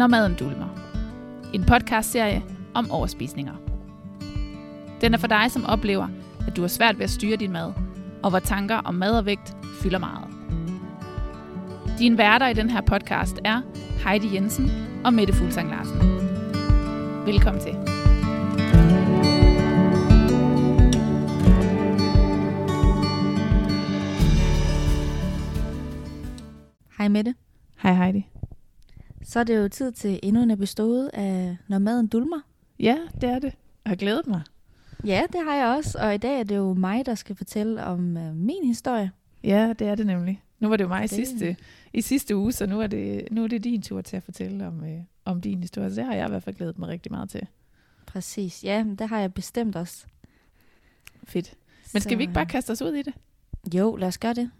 Når maden dulmer. En podcastserie om overspisninger. Den er for dig, som oplever, at du har svært ved at styre din mad, og hvor tanker om mad og vægt fylder meget. Din værter i den her podcast er Heidi Jensen og Mette Fuglsang Larsen. Velkommen til. Hej Mette. Hej Heidi. Så er det jo tid til endnu en episode af Når maden dulmer. Ja, det er det. Jeg har glædet mig. Ja, det har jeg også, og i dag er det jo mig, der skal fortælle om øh, min historie. Ja, det er det nemlig. Nu var det jo mig i Det- sidste, i sidste uge, så nu er, det, nu er det din tur til at fortælle om, øh, om din historie. Så det har jeg i hvert fald glædet mig rigtig meget til. Præcis, ja, det har jeg bestemt også. Fedt. Men skal Så, vi ikke bare kaste os ud i det? Jo, lad os gøre det.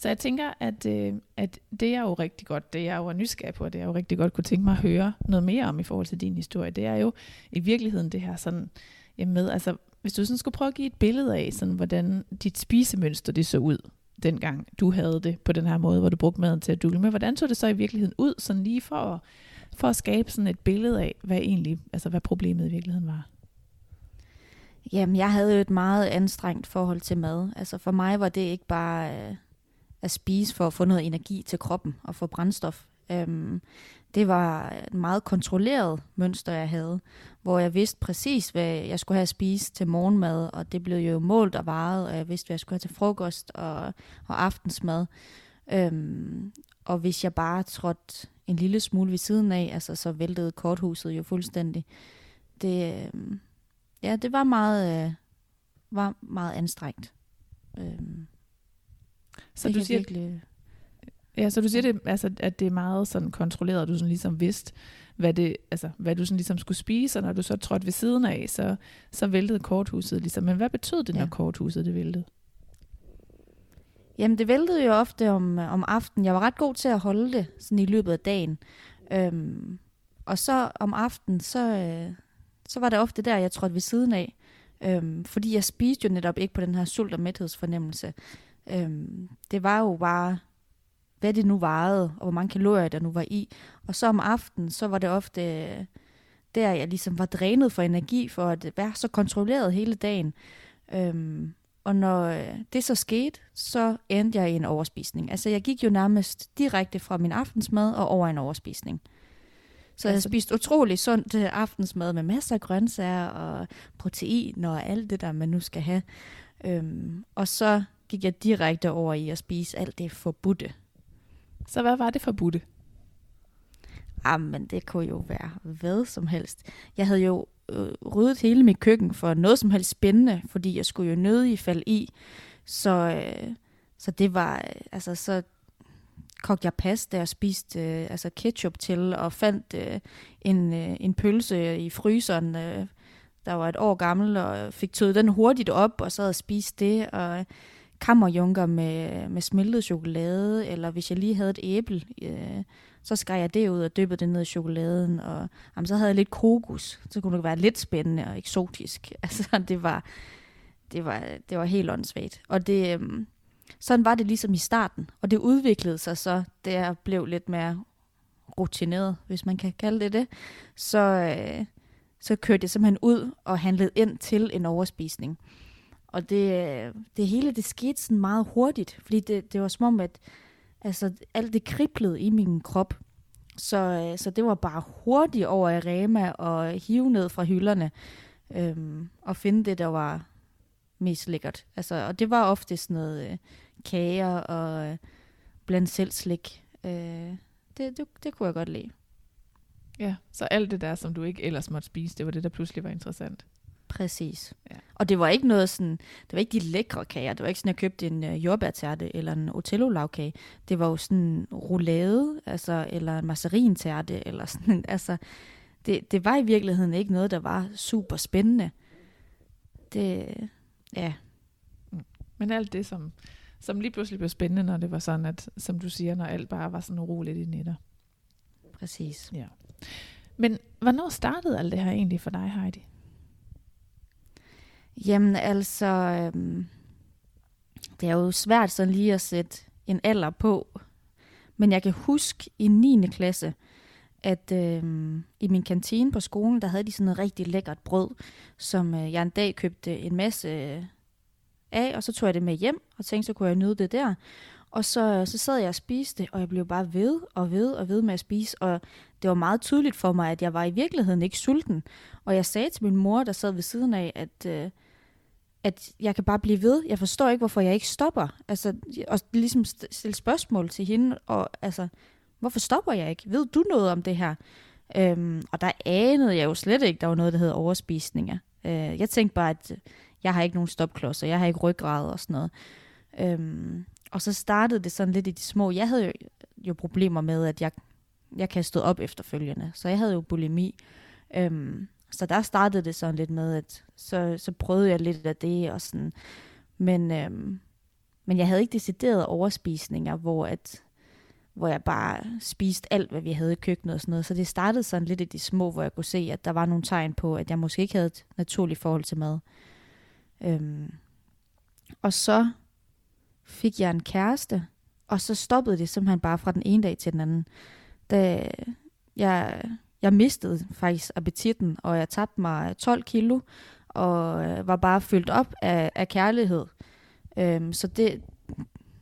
Så jeg tænker, at, øh, at det er jo rigtig godt, det jeg jo er nysgerrig på, og det jeg jo rigtig godt kunne tænke mig at høre noget mere om i forhold til din historie, det er jo i virkeligheden det her sådan, jamen med, altså hvis du sådan skulle prøve at give et billede af, sådan, hvordan dit spisemønster det så ud, dengang du havde det på den her måde, hvor du brugte maden til at dulme, hvordan så det så i virkeligheden ud, sådan lige for at, for at skabe sådan et billede af, hvad egentlig, altså hvad problemet i virkeligheden var? Jamen, jeg havde jo et meget anstrengt forhold til mad. Altså for mig var det ikke bare øh, at spise for at få noget energi til kroppen og få brændstof. Øhm, det var et meget kontrolleret mønster, jeg havde, hvor jeg vidste præcis, hvad jeg skulle have at spise til morgenmad, og det blev jo målt og varet, og jeg vidste, hvad jeg skulle have til frokost og, og aftensmad. Øhm, og hvis jeg bare trådte en lille smule ved siden af, altså så væltede korthuset jo fuldstændig. Det, øhm, ja, det var meget, øh, var meget anstrengt. Øhm, så det du siger, virkelig, Ja, så du siger, det, altså, at det er meget sådan kontrolleret, og du sådan ligesom vidste, hvad, det, altså, hvad du sådan ligesom skulle spise, og når du så trådte ved siden af, så, så væltede korthuset ligesom. Men hvad betød det, når Ja. korthuset det væltede? Jamen, det væltede jo ofte om, om aftenen. Jeg var ret god til at holde det sådan i løbet af dagen. Øhm, og så om aftenen, så, øh, så var det ofte der, jeg trådte ved siden af. Øhm, fordi jeg spiste jo netop ikke på den her sult- og mæthedsfornemmelse. Øhm, det var jo bare, hvad det nu varede, og hvor mange kalorier der nu var i. Og så om aftenen, så var det ofte øh, der, jeg ligesom var drænet for energi, for at være så kontrolleret hele dagen. Øhm, og når øh, det så skete, så endte jeg i en overspisning. Altså jeg gik jo nærmest direkte fra min aftensmad og over en overspisning. Så jeg Altså- spiste utrolig sundt øh, aftensmad med masser af grøntsager og protein og alt det der, man nu skal have. Øhm, og så gik jeg direkte over i at spise alt det forbudte. Så hvad var det forbudte? Jamen, det kunne jo være hvad som helst. Jeg havde jo øh, ryddet hele mit køkken for noget som helst spændende, fordi jeg skulle jo nødig falde i. Så, øh, så det var, øh, altså så kogte jeg pasta og spiste øh, altså ketchup til, og fandt øh, en, øh, en pølse i fryseren, øh, der var et år gammel, og fik tøet den hurtigt op, og så havde spist det, og kammerjunker med, med smeltet chokolade, eller hvis jeg lige havde et æble, øh, så skar jeg det ud og dyppede det ned i chokoladen, og jamen, så havde jeg lidt kokos, så kunne det være lidt spændende og eksotisk. Altså, det var, det var, det var helt åndssvagt. Og det, øh, sådan var det ligesom i starten, og det udviklede sig så, det jeg blev lidt mere rutineret, hvis man kan kalde det det, så, øh, så kørte jeg simpelthen ud og handlede ind til en overspisning. Og det, det hele, det skete sådan meget hurtigt, fordi det, det var som om, at altså, alt det kriblede i min krop. Så, øh, så det var bare hurtigt over i Rema og hive ned fra hylderne øhm, og finde det, der var mest lækkert. Altså, og det var ofte sådan noget øh, kager og øh, blandt selv slik. Øh, det, det, det kunne jeg godt lide. Ja, så alt det der, som du ikke ellers måtte spise, det var det, der pludselig var interessant. Præcis. Ja. Og det var ikke noget sådan, det var ikke de lækre kager. Det var ikke sådan, jeg købte en uh, jordbærtærte eller en otello lavkage. Det var jo sådan roulade, altså, eller en mazarin-tærte, eller sådan, altså, det, det var i virkeligheden ikke noget, der var super spændende. Det, ja, Men alt det, som, som lige pludselig blev spændende, når det var sådan, at, som du siger, når alt bare var sådan uroligt i netter. præcis. Ja. Men hvornår startede alt det her egentlig for dig, Heidi? Jamen altså, øhm, det er jo svært sådan lige at sætte en alder på. Men jeg kan huske i 9. klasse, at øh, i min kantine på skolen, der havde de sådan noget rigtig lækkert brød, som øh, jeg en dag købte en masse øh, af, og så tog jeg det med hjem, og tænkte, så kunne jeg nyde det der. Og så, øh, så sad jeg og spiste, og jeg blev bare ved og ved og ved med at spise, og det var meget tydeligt for mig, at jeg var i virkeligheden ikke sulten. Og jeg sagde til min mor, der sad ved siden af, at, øh, at jeg kan bare blive ved. Jeg forstår ikke, hvorfor jeg ikke stopper. Altså, og ligesom stille spørgsmål til hende, og altså, hvorfor stopper jeg ikke? Ved du noget om det her? Øhm, og der anede jeg jo slet ikke, der var noget, der hedder overspisninger. Øh, jeg tænkte bare, at øh, jeg har ikke nogen stopklodser, jeg har ikke ryggrad og sådan noget. Øhm, og så startede det sådan lidt i de små. Jeg havde jo, jo problemer med, at jeg, jeg kastede op efterfølgende. Så jeg havde jo bulimi. Øhm, så der startede det sådan lidt med, at så, så prøvede jeg lidt af det. Og sådan. Men, øhm, men jeg havde ikke decideret overspisninger, hvor, at, hvor jeg bare spiste alt, hvad vi havde i køkkenet og sådan noget. Så det startede sådan lidt i de små, hvor jeg kunne se, at der var nogle tegn på, at jeg måske ikke havde et naturligt forhold til mad. Øhm, og så fik jeg en kæreste, og så stoppede det simpelthen bare fra den ene dag til den anden. Da jeg, jeg mistede faktisk appetitten, og jeg tabte mig 12 kilo, og øh, var bare fyldt op af, af kærlighed. Øhm, så det,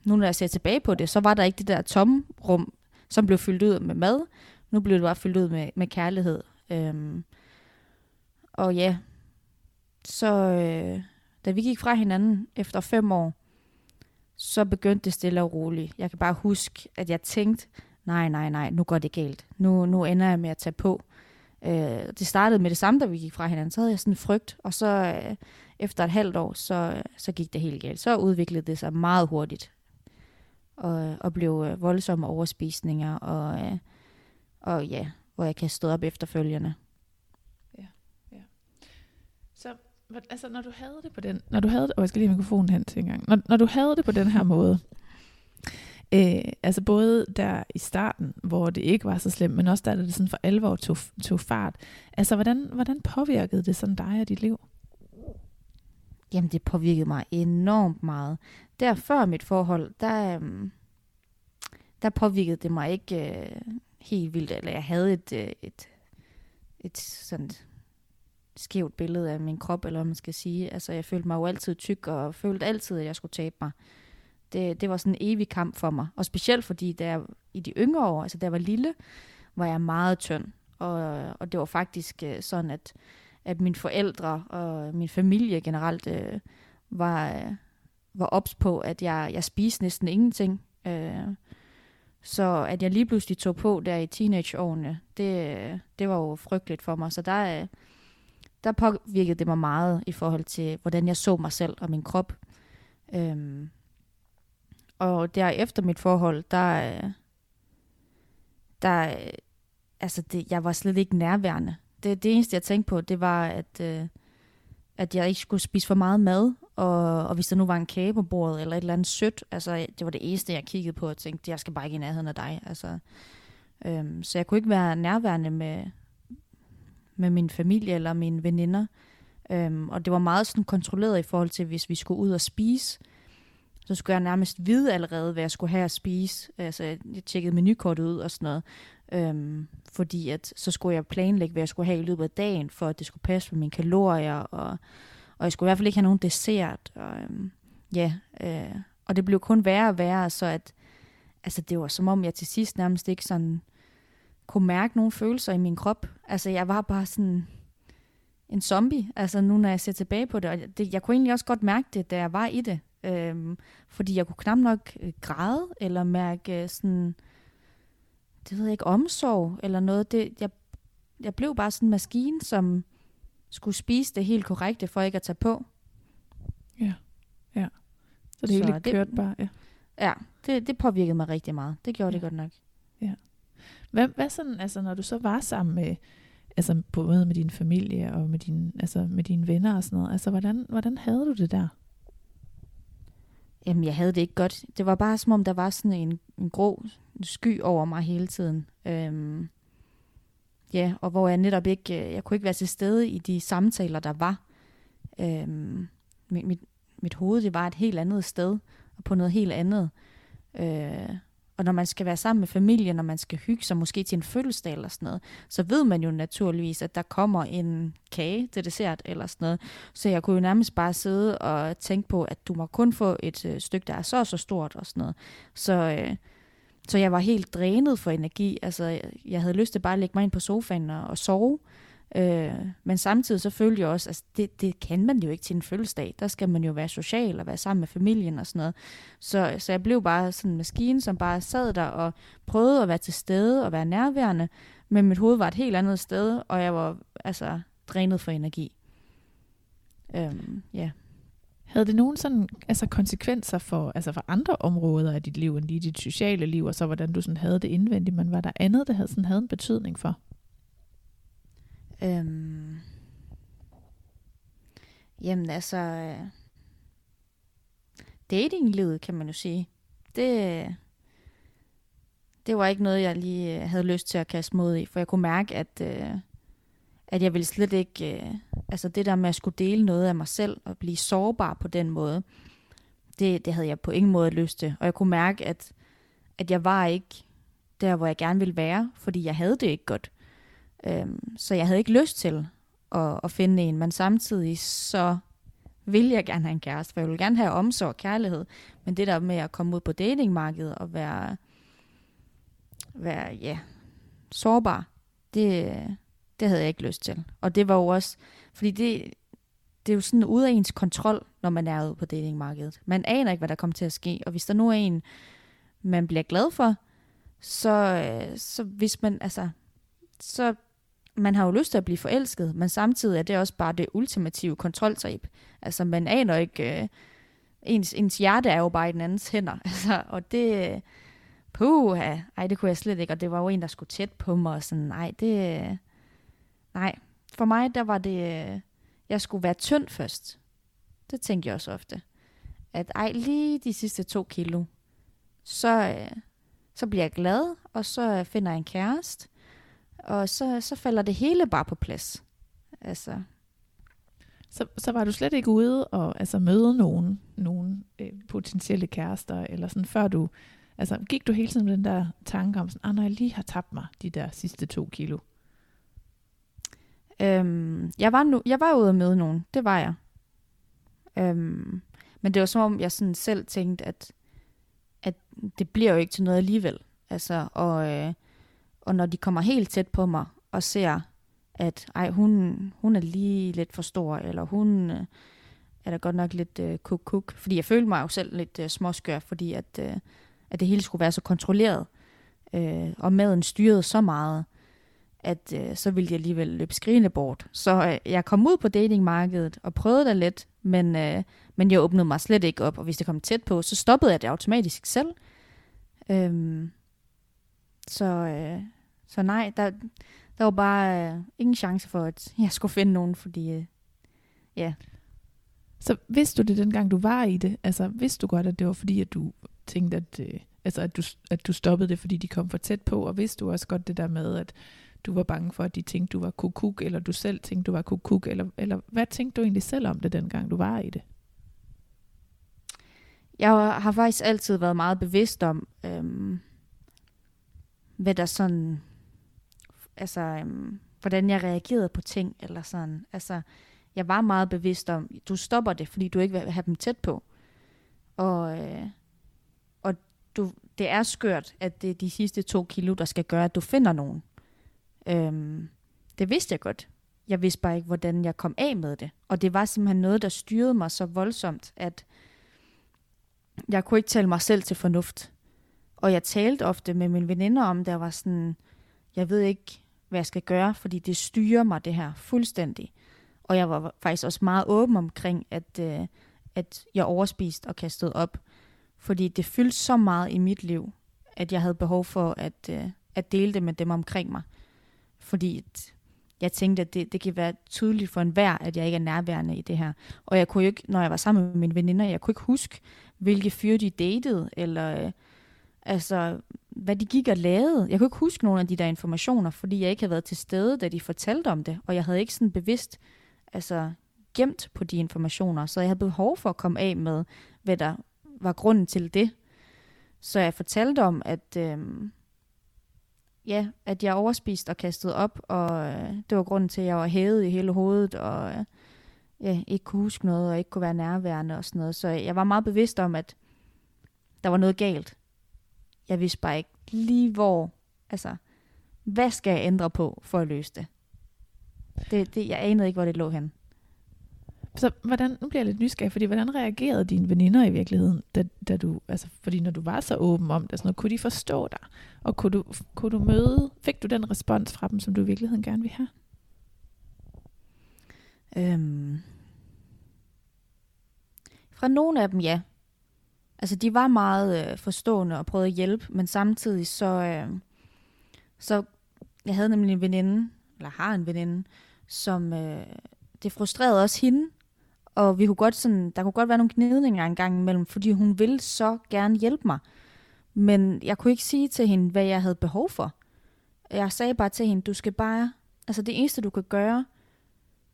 nu når jeg ser tilbage på det, så var der ikke det der tomme rum, som blev fyldt ud med mad. Nu blev det bare fyldt ud med, med kærlighed. Øhm, og ja, så øh, da vi gik fra hinanden efter fem år, så begyndte det stille og roligt. Jeg kan bare huske, at jeg tænkte, nej, nej, nej, nu går det galt. Nu, nu ender jeg med at tage på. Øh, det startede med det samme, da vi gik fra hinanden. Så havde jeg sådan en frygt, og så øh, efter et halvt år, så, øh, så gik det helt galt. Så udviklede det sig meget hurtigt, og, og blev øh, voldsomme overspisninger, og, øh, og ja, hvor jeg kan stå op efterfølgende. Ja, ja. Så altså, når du havde det på den, når du havde det, og jeg skal lige mikrofonen hen til en gang, når, når du havde det på den her måde, øh, altså både der i starten, hvor det ikke var så slemt, men også der, det sådan for alvor tog, tog fart, altså hvordan, hvordan påvirkede det sådan dig og dit liv? Jamen, det påvirkede mig enormt meget. Der før mit forhold, der, øhm, der påvirkede det mig ikke øh, helt vildt, eller jeg havde et, øh, et, et sådan skævt billede af min krop, eller hvad man skal sige. Altså, jeg følte mig jo altid tyk, og følte altid, at jeg skulle tabe mig. Det, det var sådan en evig kamp for mig. Og specielt fordi, da jeg i de yngre år, altså da jeg var lille, var jeg meget tynd. Og, og det var faktisk øh, sådan, at, at mine forældre og min familie generelt øh, var, øh, var ops på, at jeg, jeg spiste næsten ingenting. Øh, så at jeg lige pludselig tog på der i teenageårene, det, det var jo frygteligt for mig. Så der, øh, der påvirkede det mig meget i forhold til, hvordan jeg så mig selv og min krop. Øhm, og der efter mit forhold, der, der altså det, jeg var slet ikke nærværende. Det, det eneste, jeg tænkte på, det var, at, øh, at jeg ikke skulle spise for meget mad, og, og hvis der nu var en kage på bordet, eller et eller andet sødt, altså det var det eneste, jeg kiggede på, og tænkte, jeg skal bare ikke i nærheden af dig. Altså, øhm, så jeg kunne ikke være nærværende med, med min familie eller mine veninder. Øhm, og det var meget sådan kontrolleret i forhold til, hvis vi skulle ud og spise, så skulle jeg nærmest vide allerede, hvad jeg skulle have at spise. Altså, jeg tjekkede menukortet ud og sådan noget. Øhm, fordi at, så skulle jeg planlægge, hvad jeg skulle have i løbet af dagen, for at det skulle passe med mine kalorier, og, og jeg skulle i hvert fald ikke have nogen dessert. Og, øhm, ja, øh, og det blev kun værre og værre, så at, altså det var som om, jeg til sidst nærmest ikke sådan kunne mærke nogle følelser i min krop. Altså, jeg var bare sådan en zombie, altså nu når jeg ser tilbage på det. Og det jeg kunne egentlig også godt mærke det, da jeg var i det. Øhm, fordi jeg kunne knap nok øh, græde, eller mærke øh, sådan, det ved jeg ikke, omsorg, eller noget. Det, jeg, jeg blev bare sådan en maskine, som skulle spise det helt korrekte, for ikke at tage på. Ja, ja. Så det hele kørte bare, ja. Ja, det, det påvirkede mig rigtig meget. Det gjorde ja. det godt nok. Ja. Hvad, hvad sådan, altså når du så var sammen med, altså både med din familie og med, din, altså med dine venner og sådan noget, altså hvordan, hvordan havde du det der? Jamen, jeg havde det ikke godt. Det var bare som om, der var sådan en, en grå sky over mig hele tiden. Øhm, ja, og hvor jeg netop ikke, øh, jeg kunne ikke være til stede i de samtaler, der var. Øhm, mit, mit, mit hoved, det var et helt andet sted, og på noget helt andet. Øh, og når man skal være sammen med familien, når man skal hygge sig måske til en fødselsdag eller sådan noget, så ved man jo naturligvis, at der kommer en kage til dessert eller sådan noget. Så jeg kunne jo nærmest bare sidde og tænke på, at du må kun få et øh, stykke, der er så så stort og sådan noget. Så, øh, så jeg var helt drænet for energi. Altså, jeg, jeg havde lyst til bare at lægge mig ind på sofaen og, og sove. Øh, Øh, men samtidig så følte jeg også, altså, det, det kan man jo ikke til en fødselsdag. Der skal man jo være social og være sammen med familien og sådan noget. Så, så jeg blev bare sådan en maskine, som bare sad der og prøvede at være til stede og være nærværende, men mit hoved var et helt andet sted, og jeg var altså drænet for energi. Øhm, ja. Havde det nogen sådan, altså konsekvenser for, altså for andre områder af dit liv, end lige dit sociale liv, og så hvordan du sådan havde det indvendigt, men var der andet, der havde, sådan havde en betydning for? Øhm, jamen altså, øh, datinglivet kan man jo sige, det, det var ikke noget, jeg lige øh, havde lyst til at kaste mod i, for jeg kunne mærke, at, øh, at jeg ville slet ikke, øh, altså det der med at skulle dele noget af mig selv og blive sårbar på den måde, det, det havde jeg på ingen måde lyst til. Og jeg kunne mærke, at, at jeg var ikke der, hvor jeg gerne ville være, fordi jeg havde det ikke godt. Øhm, så jeg havde ikke lyst til at, at finde en, men samtidig så vil jeg gerne have en kæreste, for jeg vil gerne have omsorg og kærlighed. Men det der med at komme ud på datingmarkedet og være, være ja, sårbar, det, det havde jeg ikke lyst til. Og det var jo også, fordi det, det er jo sådan ud af ens kontrol, når man er ude på datingmarkedet. Man aner ikke, hvad der kommer til at ske, og hvis der nu er en, man bliver glad for, så, øh, så hvis man, altså, så man har jo lyst til at blive forelsket, men samtidig er det også bare det ultimative kontroltab. Altså, man aner ikke... Øh, ens, ens hjerte er jo bare i den andens hænder. Altså, og det... Puh, ej, det kunne jeg slet ikke. Og det var jo en, der skulle tæt på mig. Og sådan, nej, det... Nej, for mig, der var det... Øh, jeg skulle være tynd først. Det tænkte jeg også ofte. At ej, lige de sidste to kilo, så, øh, så bliver jeg glad, og så finder jeg en kæreste, og så, så falder det hele bare på plads. Altså. Så, så var du slet ikke ude og altså, møde nogen, nogen øh, potentielle kærester, eller sådan, før du, altså gik du hele tiden med den der tanke om, sådan, ah, når jeg lige har tabt mig de der sidste to kilo? Øhm, jeg, var nu, jeg var ude at møde nogen, det var jeg. Øhm, men det var som om, jeg sådan selv tænkte, at, at det bliver jo ikke til noget alligevel. Altså, og, øh, og når de kommer helt tæt på mig og ser, at ej, hun, hun er lige lidt for stor, eller hun øh, er da godt nok lidt øh, kuk-kuk. Fordi jeg følte mig jo selv lidt øh, småskør, fordi at, øh, at det hele skulle være så kontrolleret. Øh, og maden styrede så meget, at øh, så ville jeg alligevel løbe skrigende bort. Så øh, jeg kom ud på datingmarkedet og prøvede det lidt, men, øh, men jeg åbnede mig slet ikke op. Og hvis det kom tæt på, så stoppede jeg det automatisk selv. Øh, så, øh, så nej, der, der var bare øh, ingen chance for, at jeg skulle finde nogen, fordi øh, ja. Så vidste du det dengang, du var i det? Altså vidste du godt, at det var fordi, at du tænkte, at, øh, altså, at, du, at du stoppede det, fordi de kom for tæt på, og vidste du også godt det der med, at du var bange for, at de tænkte, du var kukuk, eller du selv tænkte, du var kukuk, eller, eller hvad tænkte du egentlig selv om det, dengang du var i det? Jeg har faktisk altid været meget bevidst om, øhm, hvad der sådan altså, øhm, hvordan jeg reagerede på ting, eller sådan. Altså, jeg var meget bevidst om, du stopper det, fordi du ikke vil have dem tæt på. Og, øh, og du, det er skørt, at det er de sidste to kilo, der skal gøre, at du finder nogen. Øhm, det vidste jeg godt. Jeg vidste bare ikke, hvordan jeg kom af med det. Og det var simpelthen noget, der styrede mig så voldsomt, at jeg kunne ikke tale mig selv til fornuft. Og jeg talte ofte med mine veninder om det, var sådan, jeg ved ikke, hvad jeg skal gøre, fordi det styrer mig det her fuldstændig. Og jeg var faktisk også meget åben omkring, at, øh, at jeg overspiste og kastede op. Fordi det fyldte så meget i mit liv, at jeg havde behov for at, øh, at dele det med dem omkring mig. Fordi at jeg tænkte, at det, det kan være tydeligt for enhver, at jeg ikke er nærværende i det her. Og jeg kunne jo ikke, når jeg var sammen med mine veninder, jeg kunne ikke huske, hvilke fyre de datede, eller øh, altså, hvad de gik og lavede. Jeg kunne ikke huske nogle af de der informationer, fordi jeg ikke havde været til stede, da de fortalte om det, og jeg havde ikke sådan bevidst altså, gemt på de informationer, så jeg havde behov for at komme af med, hvad der var grunden til det. Så jeg fortalte om, at, øh, ja, at jeg overspiste og kastede op, og øh, det var grunden til, at jeg var hævet i hele hovedet, og øh, ja, ikke kunne huske noget, og ikke kunne være nærværende og sådan noget. Så jeg var meget bevidst om, at der var noget galt. Jeg vidste bare ikke lige hvor, altså, hvad skal jeg ændre på for at løse det? det, det jeg anede ikke, hvor det lå hen. Så hvordan, nu bliver jeg lidt nysgerrig, fordi hvordan reagerede dine veninder i virkeligheden, da, da du, altså, fordi når du var så åben om det, sådan noget, kunne de forstå dig? Og kunne du, kunne du møde, fik du den respons fra dem, som du i virkeligheden gerne vil have? Øhm. Fra nogle af dem, ja. Altså, de var meget øh, forstående og prøvede at hjælpe, men samtidig så, øh, så jeg havde nemlig en veninde, eller har en veninde, som øh, det frustrerede også hende, og vi kunne godt sådan, der kunne godt være nogle gnidninger en gang imellem, fordi hun ville så gerne hjælpe mig. Men jeg kunne ikke sige til hende, hvad jeg havde behov for. Jeg sagde bare til hende, du skal bare, altså det eneste du kan gøre,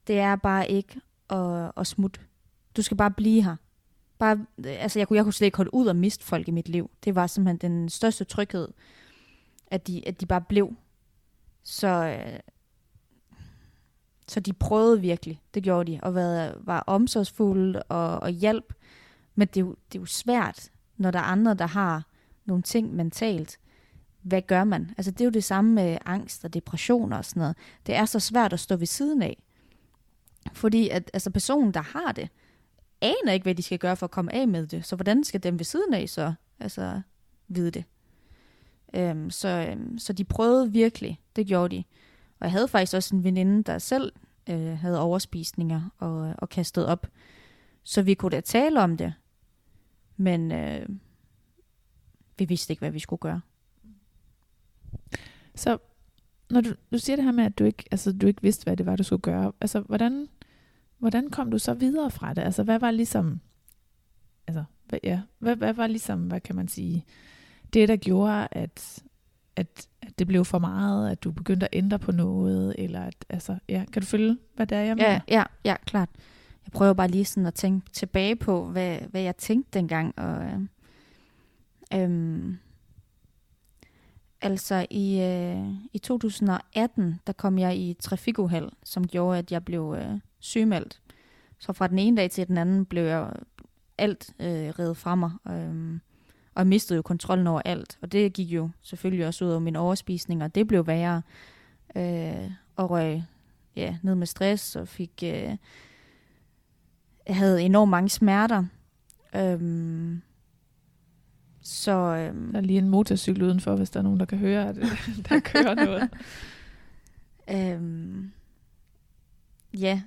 det er bare ikke at, at smutte. Du skal bare blive her. Bare, altså jeg kunne, jeg kunne slet ikke holde ud og miste folk i mit liv. Det var simpelthen den største tryghed, at de, at de bare blev. Så, øh, så de prøvede virkelig, det gjorde de, og var, var omsorgsfulde og, og hjælp. Men det er, jo, det er jo svært, når der er andre, der har nogle ting mentalt. Hvad gør man? Altså det er jo det samme med angst og depression og sådan noget. Det er så svært at stå ved siden af. Fordi at, altså personen, der har det, aner ikke, hvad de skal gøre for at komme af med det. Så hvordan skal dem ved siden af så altså, vide det? Øhm, så, øhm, så de prøvede virkelig. Det gjorde de. Og jeg havde faktisk også en veninde, der selv øh, havde overspisninger og, øh, og kastet op. Så vi kunne da tale om det. Men øh, vi vidste ikke, hvad vi skulle gøre. Så når du, du siger det her med, at du ikke, altså, du ikke vidste, hvad det var, du skulle gøre. Altså, hvordan, hvordan kom du så videre fra det? Altså, hvad var ligesom, altså, hvad, ja, hvad, hvad var ligesom, hvad kan man sige, det, der gjorde, at, at, at det blev for meget, at du begyndte at ændre på noget, eller at, altså, ja, kan du følge, hvad det er, jeg mener? Ja, ja, ja, klart. Jeg prøver bare lige sådan at tænke tilbage på, hvad, hvad jeg tænkte dengang, og øh, øhm, altså i, øh, i 2018, der kom jeg i trafikuheld, som gjorde, at jeg blev øh, sygemeldt. Så fra den ene dag til den anden blev jeg alt øh, reddet fra mig. Øh, og jeg mistede jo kontrollen over alt. Og det gik jo selvfølgelig også ud over min overspisning, og det blev værre. Øh, og røg ja, ned med stress, og fik... Øh, jeg havde enormt mange smerter. Øhm, så... Øhm, der er lige en motorcykel udenfor, hvis der er nogen, der kan høre, at der kører noget. øhm, ja,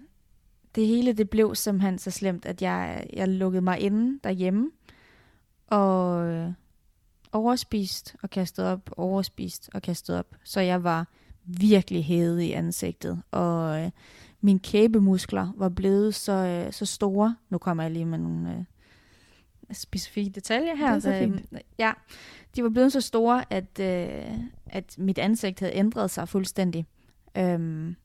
det hele det blev simpelthen så slemt, at jeg, jeg lukkede mig inde derhjemme og øh, overspist og kastet op, overspist og kastet op. Så jeg var virkelig hævet i ansigtet, og øh, mine kæbemuskler var blevet så, øh, så store. Nu kommer jeg lige med nogle øh, specifikke detaljer her. Det er så fint. Øh, ja, de var blevet så store, at, øh, at mit ansigt havde ændret sig fuldstændig. Øhm,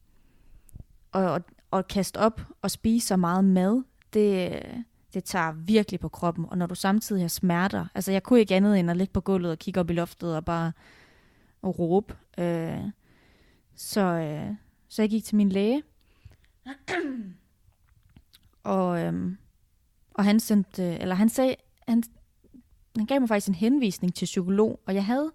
og, og, at kaste op og spise så meget mad, det, det tager virkelig på kroppen. Og når du samtidig har smerter, altså jeg kunne ikke andet end at ligge på gulvet og kigge op i loftet og bare og råbe. Øh, så, øh, så jeg gik til min læge. og, øh, og han sendte, eller han sagde, han, han gav mig faktisk en henvisning til psykolog, og jeg havde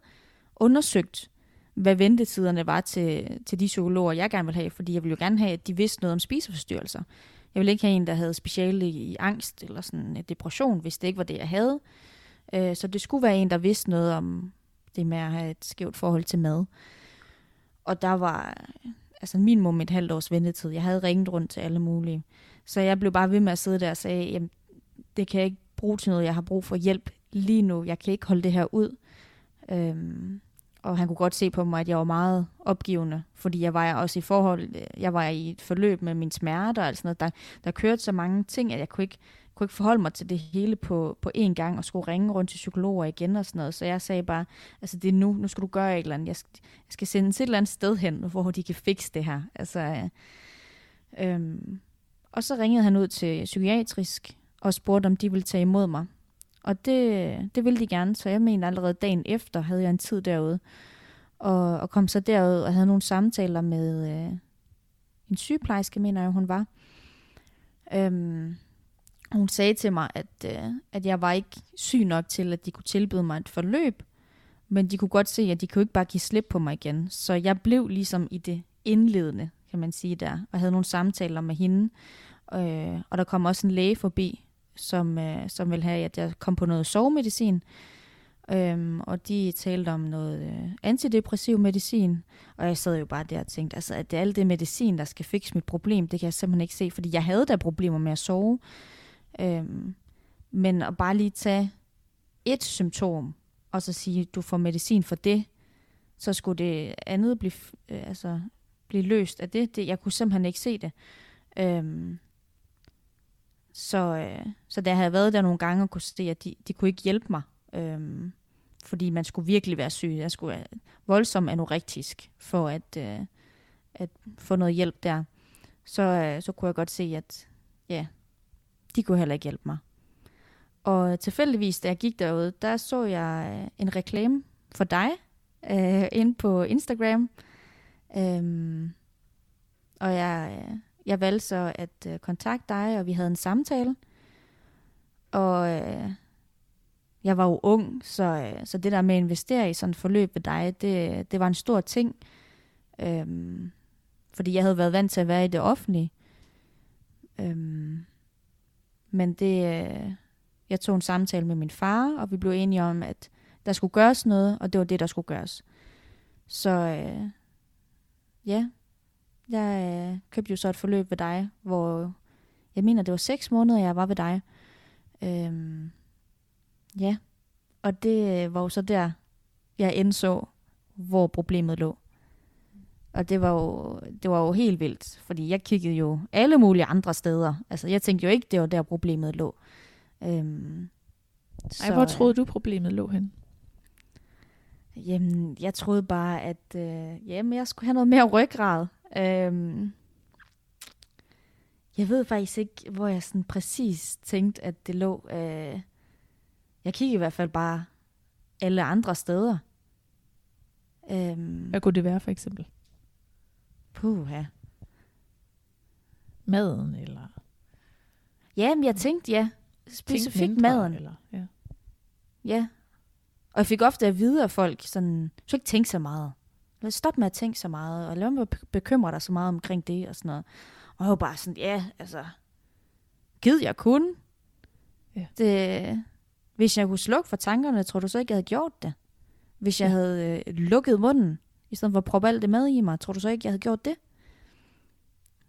undersøgt, hvad ventetiderne var til, til de psykologer, jeg gerne ville have, fordi jeg ville jo gerne have, at de vidste noget om spiseforstyrrelser. Jeg ville ikke have en, der havde speciale i angst eller sådan en depression, hvis det ikke var det, jeg havde. Øh, så det skulle være en, der vidste noget om det med at have et skævt forhold til mad. Og der var altså minimum et halvt års ventetid. Jeg havde ringet rundt til alle mulige. Så jeg blev bare ved med at sidde der og sige, jamen, det kan jeg ikke bruge til noget. Jeg har brug for hjælp lige nu. Jeg kan ikke holde det her ud. Øhm, og han kunne godt se på mig, at jeg var meget opgivende, fordi jeg var også i forhold, jeg var i et forløb med min smerte og alt sådan noget. Der, der kørte så mange ting, at jeg kunne ikke, kunne ikke forholde mig til det hele på, på én gang, og skulle ringe rundt til psykologer igen og sådan noget. Så jeg sagde bare, altså det er nu, nu skal du gøre et eller andet. Jeg skal, jeg skal sende et eller andet sted hen, hvor de kan fikse det her. Altså, øh, øhm, og så ringede han ud til psykiatrisk og spurgte, om de ville tage imod mig. Og det, det ville de gerne, så jeg mener allerede dagen efter havde jeg en tid derude. Og, og kom så derud og havde nogle samtaler med øh, en sygeplejerske, mener jeg, hun var. Øhm, hun sagde til mig, at, øh, at jeg var ikke syg nok til, at de kunne tilbyde mig et forløb, men de kunne godt se, at de kunne ikke bare give slip på mig igen. Så jeg blev ligesom i det indledende, kan man sige der, og havde nogle samtaler med hende. Øh, og der kom også en læge forbi, som, øh, som ville have, at jeg kom på noget sovemedicin. Øhm, og de talte om noget øh, antidepressiv medicin, og jeg sad jo bare der og tænkte, altså, at det er alt det medicin, der skal fikse mit problem, det kan jeg simpelthen ikke se, fordi jeg havde da problemer med at sove. Øhm, men at bare lige tage et symptom, og så sige, du får medicin for det, så skulle det andet blive, øh, altså, blive løst af det. det. Jeg kunne simpelthen ikke se det. Øhm, så, øh, så da jeg havde været der nogle gange og kunne se, at de, de kunne ikke hjælpe mig, øh, fordi man skulle virkelig være syg. Jeg skulle være voldsomt anorektisk for at, øh, at få noget hjælp der. Så, øh, så kunne jeg godt se, at ja, de kunne heller ikke hjælpe mig. Og tilfældigvis, da jeg gik derude, der så jeg øh, en reklame for dig øh, inde på Instagram. Øhm, og jeg, øh, jeg valgte så at øh, kontakte dig, og vi havde en samtale. Og øh, jeg var jo ung, så, øh, så det der med at investere i sådan et forløb ved dig, det, det var en stor ting. Øhm, fordi jeg havde været vant til at være i det offentlige. Øhm, men det, øh, jeg tog en samtale med min far, og vi blev enige om, at der skulle gøres noget, og det var det, der skulle gøres. Så øh, ja, jeg øh, købte jo så et forløb ved dig, hvor jeg mener, det var seks måneder, jeg var ved dig. Øhm, ja, og det var jo så der, jeg indså, hvor problemet lå. Og det var, jo, det var jo helt vildt, fordi jeg kiggede jo alle mulige andre steder. Altså, jeg tænkte jo ikke, det var der problemet lå. Øhm, så, Ej, hvor troede du, problemet lå hen? Jamen, jeg troede bare, at øh, jamen, jeg skulle have noget mere ryggrad. Øhm, jeg ved faktisk ikke, hvor jeg sådan præcis tænkte, at det lå. Øh, jeg kiggede i hvert fald bare alle andre steder. Øhm, Hvad kunne det være for eksempel? Puha. Maden, eller? Ja, men jeg tænkte, ja. Specifikt mindre, maden. Eller, ja. ja. Og jeg fik ofte at vide af folk, sådan, du skal ikke tænke så meget. Stop med at tænke så meget, og lad mig bekymre dig så meget omkring det, og sådan noget. Og jeg var bare sådan, ja, altså, giv jeg kun. Ja. Det, hvis jeg kunne slukke for tankerne, tror du så ikke, jeg havde gjort det? Hvis jeg ja. havde øh, lukket munden, i stedet for at proppe alt det mad i mig, tror du så ikke, jeg havde gjort det?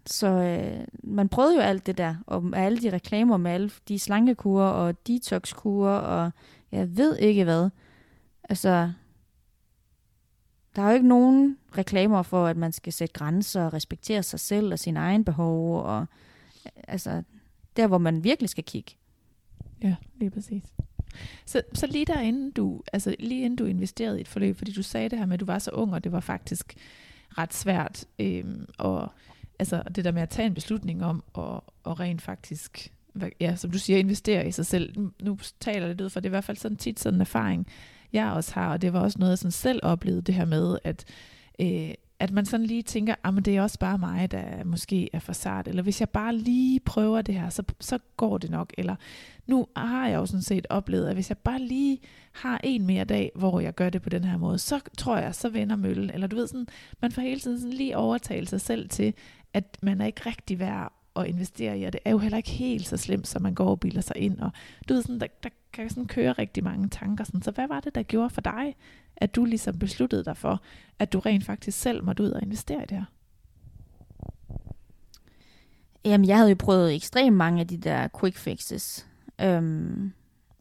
Så øh, man prøvede jo alt det der, og med alle de reklamer med alle de slankekurer og detoxkurer, og jeg ved ikke hvad. Altså, der er jo ikke nogen reklamer for, at man skal sætte grænser og respektere sig selv og sin egen behov, og øh, altså, der hvor man virkelig skal kigge. Ja, lige præcis. Så, så lige derinde du, altså lige inden du investerede i et forløb, fordi du sagde det her med, at du var så ung, og det var faktisk ret svært, øhm, og altså det der med at tage en beslutning om, og, og rent faktisk, ja, som du siger, investere i sig selv. Nu, taler det lidt ud for, det er i hvert fald sådan tit sådan en erfaring, jeg også har, og det var også noget, jeg sådan selv oplevede det her med, at øh, at man sådan lige tænker, ah, at det er også bare mig, der måske er for sart, eller hvis jeg bare lige prøver det her, så, så går det nok, eller nu har jeg jo sådan set oplevet, at hvis jeg bare lige har en mere dag, hvor jeg gør det på den her måde, så tror jeg, så vender møllen, eller du ved sådan, man får hele tiden sådan lige overtale sig selv til, at man er ikke rigtig værd at investere i, og det er jo heller ikke helt så slemt, som man går og bilder sig ind, og du ved sådan, der, der kan sådan køre rigtig mange tanker, sådan, så hvad var det, der gjorde for dig, at du ligesom besluttede dig for, at du rent faktisk selv måtte ud og investere i det her? Jamen, jeg havde jo prøvet ekstremt mange af de der quick fixes. Øhm,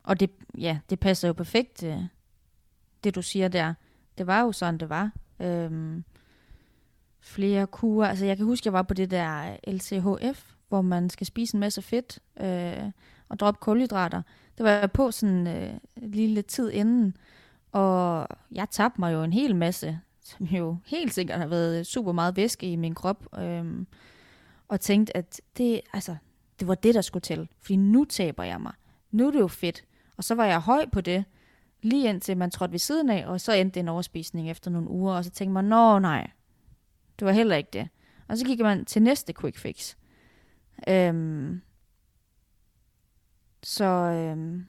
og det, ja, det passer jo perfekt, øh, det du siger der. Det var jo sådan, det var. Øhm, flere kurer. Altså, jeg kan huske, jeg var på det der LCHF, hvor man skal spise en masse fedt øh, og droppe kulhydrater. Det var jeg på sådan øh, lille tid inden. Og jeg tabte mig jo en hel masse, som jo helt sikkert har været super meget væske i min krop. Øhm, og tænkte, at det, altså, det var det, der skulle til. Fordi nu taber jeg mig. Nu er det jo fedt. Og så var jeg høj på det, lige indtil man trådte ved siden af, og så endte en overspisning efter nogle uger, og så tænkte man, nå nej, det var heller ikke det. Og så gik man til næste quick fix. Øhm, så øhm,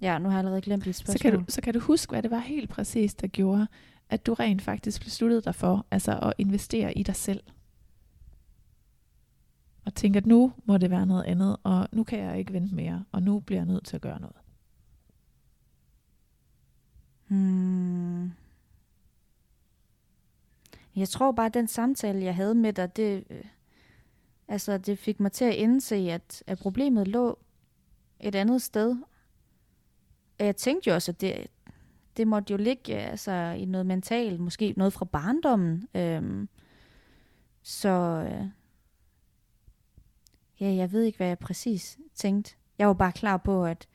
ja, nu har jeg allerede glemt dit spørgsmål. Så kan, du, så kan du huske, hvad det var helt præcis, der gjorde, at du rent faktisk besluttede dig for altså at investere i dig selv. Og tænke, at nu må det være noget andet, og nu kan jeg ikke vente mere, og nu bliver jeg nødt til at gøre noget. Hmm. Jeg tror bare, at den samtale, jeg havde med dig, det, øh, altså, det fik mig til at indse, at, at problemet lå et andet sted. Og jeg tænkte jo også, at det, det måtte jo ligge altså, i noget mentalt, måske noget fra barndommen. Øhm, så øh, ja, jeg ved ikke, hvad jeg præcis tænkte. Jeg var bare klar på at,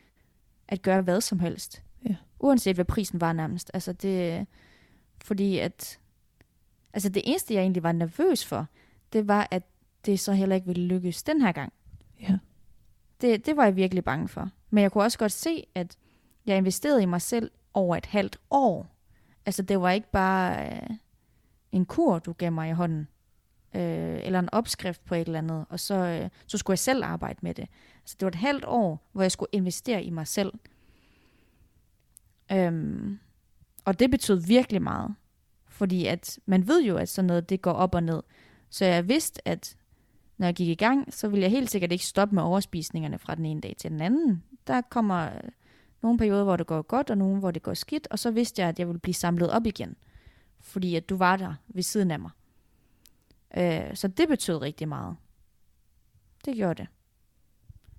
at gøre hvad som helst. Ja. Uanset hvad prisen var nærmest. Altså det, fordi at, altså det eneste, jeg egentlig var nervøs for, det var, at det så heller ikke ville lykkes den her gang. Ja. Det, det var jeg virkelig bange for. Men jeg kunne også godt se, at jeg investerede i mig selv over et halvt år. Altså det var ikke bare øh, en kur, du gav mig i hånden. Øh, eller en opskrift på et eller andet. Og så, øh, så skulle jeg selv arbejde med det. Så det var et halvt år, hvor jeg skulle investere i mig selv. Øhm, og det betød virkelig meget. Fordi at man ved jo, at sådan noget, det går op og ned. Så jeg vidste, at når jeg gik i gang, så ville jeg helt sikkert ikke stoppe med overspisningerne fra den ene dag til den anden. Der kommer øh, nogle perioder, hvor det går godt, og nogle, hvor det går skidt, og så vidste jeg, at jeg ville blive samlet op igen, fordi at du var der ved siden af mig. Øh, så det betød rigtig meget. Det gjorde det.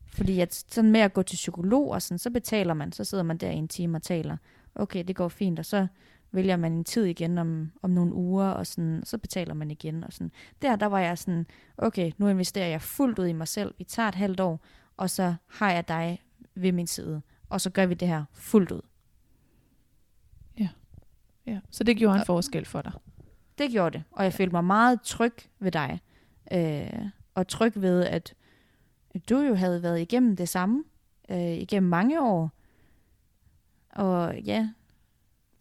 Fordi at sådan med at gå til psykolog og sådan, så betaler man, så sidder man der i en time og taler. Okay, det går fint, og så vælger man en tid igen om, om nogle uger, og sådan, så betaler man igen. Og sådan. Der, der var jeg sådan, okay, nu investerer jeg fuldt ud i mig selv. Vi tager et halvt år, og så har jeg dig ved min side. Og så gør vi det her fuldt ud. Ja. ja. Så det gjorde en forskel for dig? Det gjorde det, og jeg følte mig meget tryg ved dig. Øh, og tryg ved, at du jo havde været igennem det samme, øh, igennem mange år. Og ja,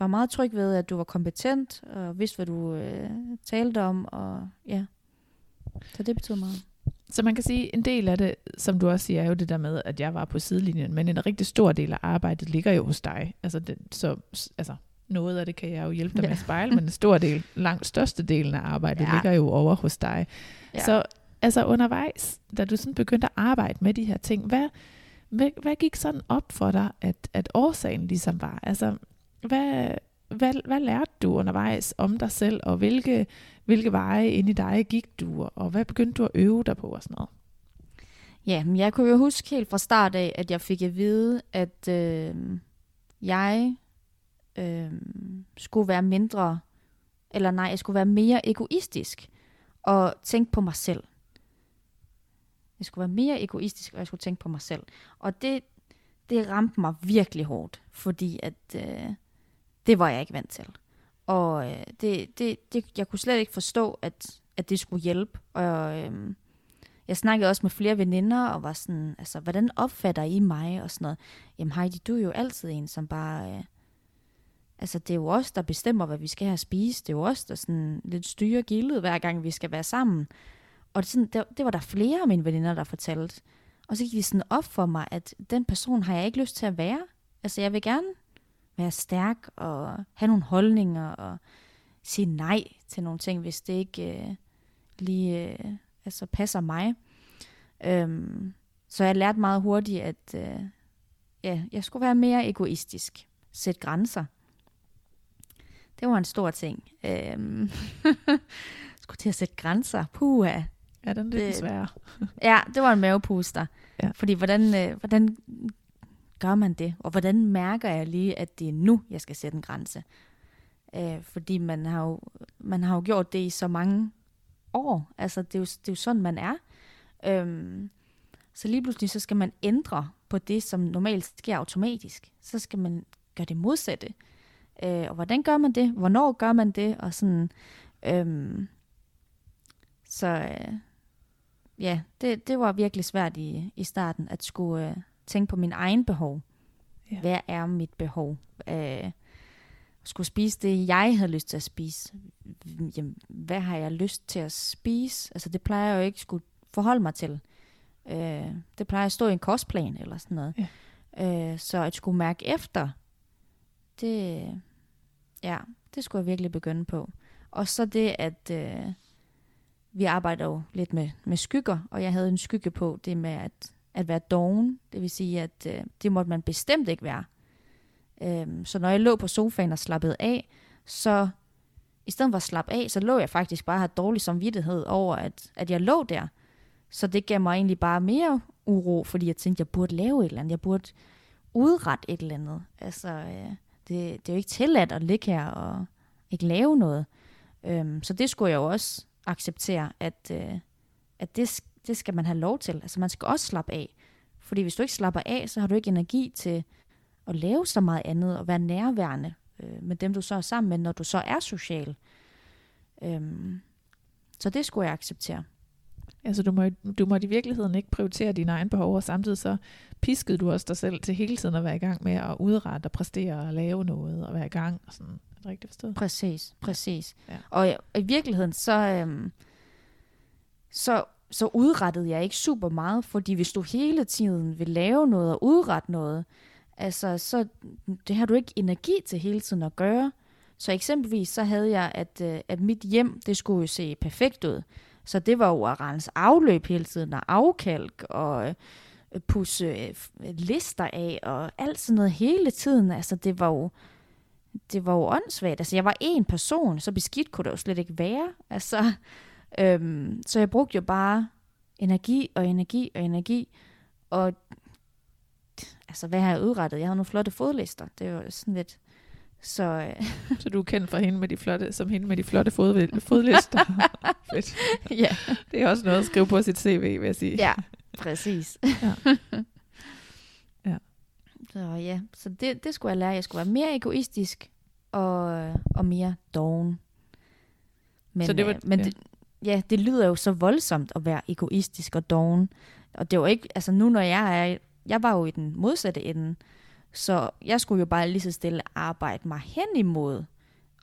var meget tryg ved, at du var kompetent, og vidste, hvad du øh, talte om, og ja. Så det betød meget. Så man kan sige, en del af det, som du også siger, er jo det der med, at jeg var på sidelinjen, men en rigtig stor del af arbejdet ligger jo hos dig. Altså, det, så, altså noget af det kan jeg jo hjælpe dig ja. med at spejle, men en stor del, langt største delen af arbejdet ja. ligger jo over hos dig. Ja. Så altså undervejs, da du sådan begyndte at arbejde med de her ting, hvad, hvad, hvad gik sådan op for dig, at, at årsagen ligesom var? Altså, hvad, hvad, hvad lærte du undervejs om dig selv, og hvilke, hvilke veje ind i dig gik du, og hvad begyndte du at øve dig på og sådan noget? Ja, men jeg kunne jo huske helt fra start af, at jeg fik at vide, at øh, jeg øh, skulle være mindre, eller nej, jeg skulle være mere egoistisk, og tænke på mig selv. Jeg skulle være mere egoistisk, og jeg skulle tænke på mig selv. Og det, det ramte mig virkelig hårdt, fordi at øh, det var jeg ikke vant til. Og øh, det, det, det, jeg kunne slet ikke forstå, at, at det skulle hjælpe. Og øh, jeg snakkede også med flere veninder, og var sådan, altså, hvordan opfatter I mig? Og sådan noget. Jamen Heidi, du er jo altid en, som bare... Øh, altså, det er jo os, der bestemmer, hvad vi skal have at spise. Det er jo os, der sådan lidt styrer gildet, hver gang vi skal være sammen. Og det, sådan, det, det var der flere af mine veninder, der fortalte. Og så gik det sådan op for mig, at den person har jeg ikke lyst til at være. Altså, jeg vil gerne være stærk og have nogle holdninger og sige nej til nogle ting, hvis det ikke øh, lige øh, altså passer mig. Øhm, så jeg lærte meget hurtigt, at øh, ja, jeg skulle være mere egoistisk. Sætte grænser. Det var en stor ting. Øhm, skulle til at sætte grænser. Puha. Ja, den er lidt svær. ja, det var en mavepuster. Ja. Fordi hvordan, øh, hvordan gør man det? Og hvordan mærker jeg lige, at det er nu, jeg skal sætte en grænse? Øh, fordi man har, jo, man har jo gjort det i så mange år. Altså, det er jo, det er jo sådan, man er. Øhm, så lige pludselig, så skal man ændre på det, som normalt sker automatisk. Så skal man gøre det modsatte. Øh, og hvordan gør man det? Hvornår gør man det? Og sådan, øhm, så øh, ja, det, det var virkelig svært i, i starten, at skulle øh, tænke på min egen behov. Ja. Hvad er mit behov? Øh, skulle spise det, jeg havde lyst til at spise. Jamen, hvad har jeg lyst til at spise? Altså, det plejer jeg jo ikke skulle forholde mig til. Øh, det plejer at stå i en kostplan eller sådan noget. Ja. Øh, så at skulle mærke efter, det, ja, det skulle jeg virkelig begynde på. Og så det, at øh, vi arbejder jo lidt med, med skygger, og jeg havde en skygge på, det med at, at være doven. Det vil sige, at øh, det måtte man bestemt ikke være. Øhm, så når jeg lå på sofaen og slappede af, så i stedet for at slappe af, så lå jeg faktisk bare og havde dårlig samvittighed over, at, at jeg lå der. Så det gav mig egentlig bare mere uro, fordi jeg tænkte, jeg burde lave et eller andet. Jeg burde udrette et eller andet. Altså, øh, det, det er jo ikke tilladt at ligge her og ikke lave noget. Øhm, så det skulle jeg jo også acceptere, at, øh, at det, det skal man have lov til. Altså man skal også slappe af. Fordi hvis du ikke slapper af, så har du ikke energi til at lave så meget andet og være nærværende øh, med dem, du så er sammen med, når du så er social. Øhm, så det skulle jeg acceptere. Altså du må, du må i virkeligheden ikke prioritere dine egne behov, og samtidig så piskede du også dig selv til hele tiden at være i gang med at udrette og præstere og lave noget og være i gang. Og sådan. Er det rigtigt forstået? Præcis, præcis. Ja. Og i, i virkeligheden, så, øhm, så, så udrettede jeg ikke super meget, fordi hvis du hele tiden vil lave noget og udrette noget, altså, så det har du ikke energi til hele tiden at gøre. Så eksempelvis så havde jeg, at, øh, at mit hjem, det skulle jo se perfekt ud. Så det var jo at rense afløb hele tiden, og afkalk, og øh, pusse øh, lister af, og alt sådan noget hele tiden. Altså det var jo, det var jo åndssvagt. Altså jeg var én person, så beskidt kunne det jo slet ikke være. Altså, øhm, så jeg brugte jo bare energi og energi og energi, og altså hvad har jeg udrettet? Jeg havde nogle flotte fodlister. Det var sådan lidt... Så, øh, så du er kendt for hende med de flotte, som hende med de flotte fod, fodlister. Fedt. ja. Det er også noget at skrive på sit CV, vil jeg sige. Ja, præcis. Ja. ja. Så ja, så det, det skulle jeg lære. Jeg skulle være mere egoistisk og, og mere doven. Men, så det var, øh, men ja. Det, ja, det lyder jo så voldsomt at være egoistisk og doven. Og det var ikke, altså nu når jeg er, jeg var jo i den modsatte ende, så jeg skulle jo bare lige så stille arbejde mig hen imod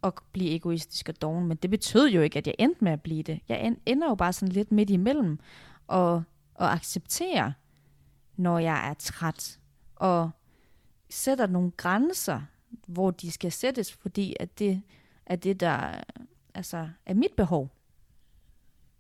at blive egoistisk og doven, men det betød jo ikke, at jeg endte med at blive det. Jeg ender jo bare sådan lidt midt imellem, og, og acceptere, når jeg er træt, og sætter nogle grænser, hvor de skal sættes, fordi at det er det, der altså, er mit behov.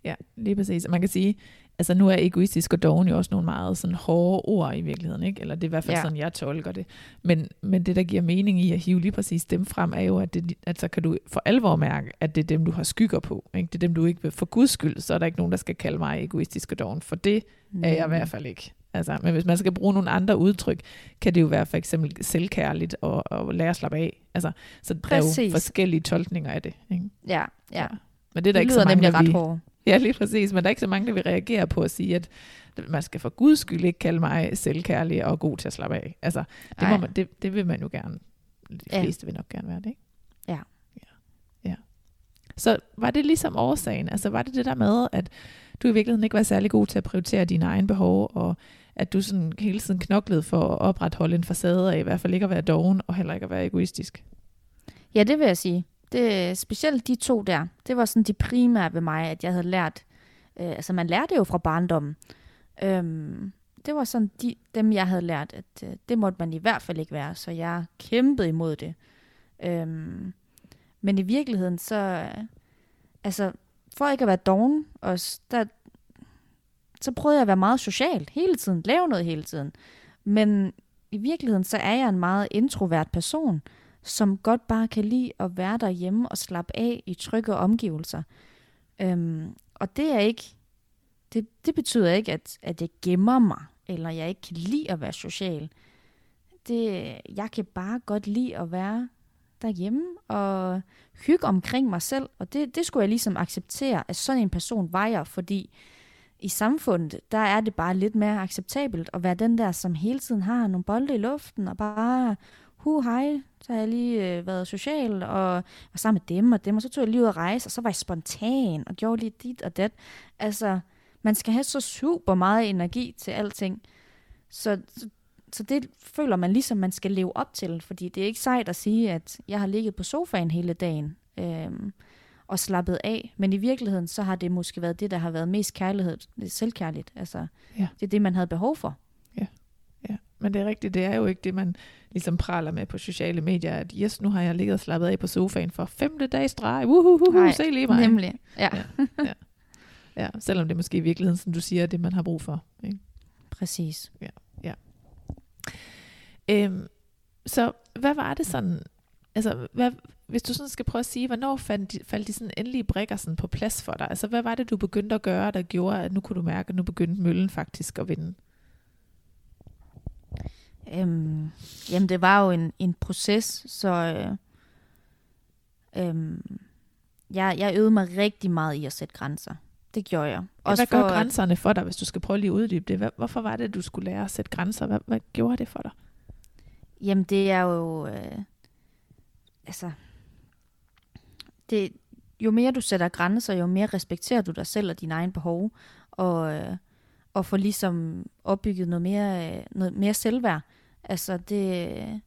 Ja, lige præcis. Man kan sige, altså nu er egoistisk og doven jo også nogle meget sådan hårde ord i virkeligheden, ikke? Eller det er i hvert fald ja. sådan, jeg tolker det. Men, men det, der giver mening i at hive lige præcis dem frem, er jo, at, det, at så kan du for alvor mærke, at det er dem, du har skygger på. Ikke? Det er dem, du ikke vil. For guds skyld, så er der ikke nogen, der skal kalde mig egoistisk og doven. For det mm. er jeg i hvert fald ikke. Altså, men hvis man skal bruge nogle andre udtryk, kan det jo være for eksempel selvkærligt og, og lære at slappe af. Altså, så Præcis. der er jo forskellige tolkninger af det. Ikke? Ja, ja. ja. Men det er der det ikke så mange, nemlig ret vi, hårdt. Ja, lige præcis. Men der er ikke så mange, der vil reagere på at sige, at man skal for guds skyld ikke kalde mig selvkærlig og god til at slappe af. Altså, det, må man, det, det vil man jo gerne. De fleste ja. vil nok gerne være det, ikke? Ja. ja. Ja. Så var det ligesom årsagen? Altså, var det det der med, at du i virkeligheden ikke var særlig god til at prioritere dine egne behov, og at du sådan hele tiden knoklede for at opretholde en facade af i hvert fald ikke at være doven, og heller ikke at være egoistisk? Ja, det vil jeg sige. Det, specielt de to der, det var sådan de primære ved mig, at jeg havde lært, øh, altså man lærte jo fra barndommen. Øhm, det var sådan de, dem, jeg havde lært, at øh, det måtte man i hvert fald ikke være, så jeg kæmpede imod det. Øhm, men i virkeligheden, så, øh, altså, for ikke at være doven, og der, så prøvede jeg at være meget social hele tiden, lave noget hele tiden. Men i virkeligheden, så er jeg en meget introvert person, som godt bare kan lide at være derhjemme og slappe af i trygge omgivelser. Øhm, og det er ikke, det, det betyder ikke, at, at jeg gemmer mig, eller jeg ikke kan lide at være social. Det, jeg kan bare godt lide at være derhjemme og hygge omkring mig selv, og det, det skulle jeg ligesom acceptere, at sådan en person var jeg, fordi i samfundet, der er det bare lidt mere acceptabelt at være den der, som hele tiden har nogle bolde i luften, og bare hu hej, så har jeg lige øh, været social, og var sammen med dem og dem, og så tog jeg lige ud at rejse, og så var jeg spontan, og gjorde lige dit og det. Altså, man skal have så super meget energi til alting. Så, så så det føler man ligesom, man skal leve op til, fordi det er ikke sejt at sige, at jeg har ligget på sofaen hele dagen øhm, og slappet af, men i virkeligheden, så har det måske været det, der har været mest kærlighed, selvkærligt. Altså, Ja. det er det, man havde behov for. Ja, men det er rigtigt, det er jo ikke det, man ligesom praler med på sociale medier, at yes, nu har jeg ligget og slappet af på sofaen for femte dag streg, uhuhuhu, Nej, se lige mig. Nemlig, ja, Ja. Ja, selvom det måske i virkeligheden, som du siger, er det, man har brug for. Ikke? præcis. Øhm, så hvad var det sådan, altså hvad, hvis du sådan skal prøve at sige, hvornår faldt de, faldt de sådan endelige brikker sådan på plads for dig? Altså hvad var det, du begyndte at gøre, der gjorde, at nu kunne du mærke, at nu begyndte møllen faktisk at vinde? Øhm, jamen, det var jo en, en proces, så øh, øhm, jeg, jeg øvede mig rigtig meget i at sætte grænser. Det gjorde jeg. Ja, hvad gør at- grænserne for dig, hvis du skal prøve lige at uddybe det? Hvad, hvorfor var det, du skulle lære at sætte grænser? Hvad, hvad gjorde det for dig? Jamen, det er jo... Øh, altså... Det, jo mere du sætter grænser, jo mere respekterer du dig selv og dine egne behov, og, øh, og få ligesom opbygget noget mere, noget mere selvværd. Altså, det,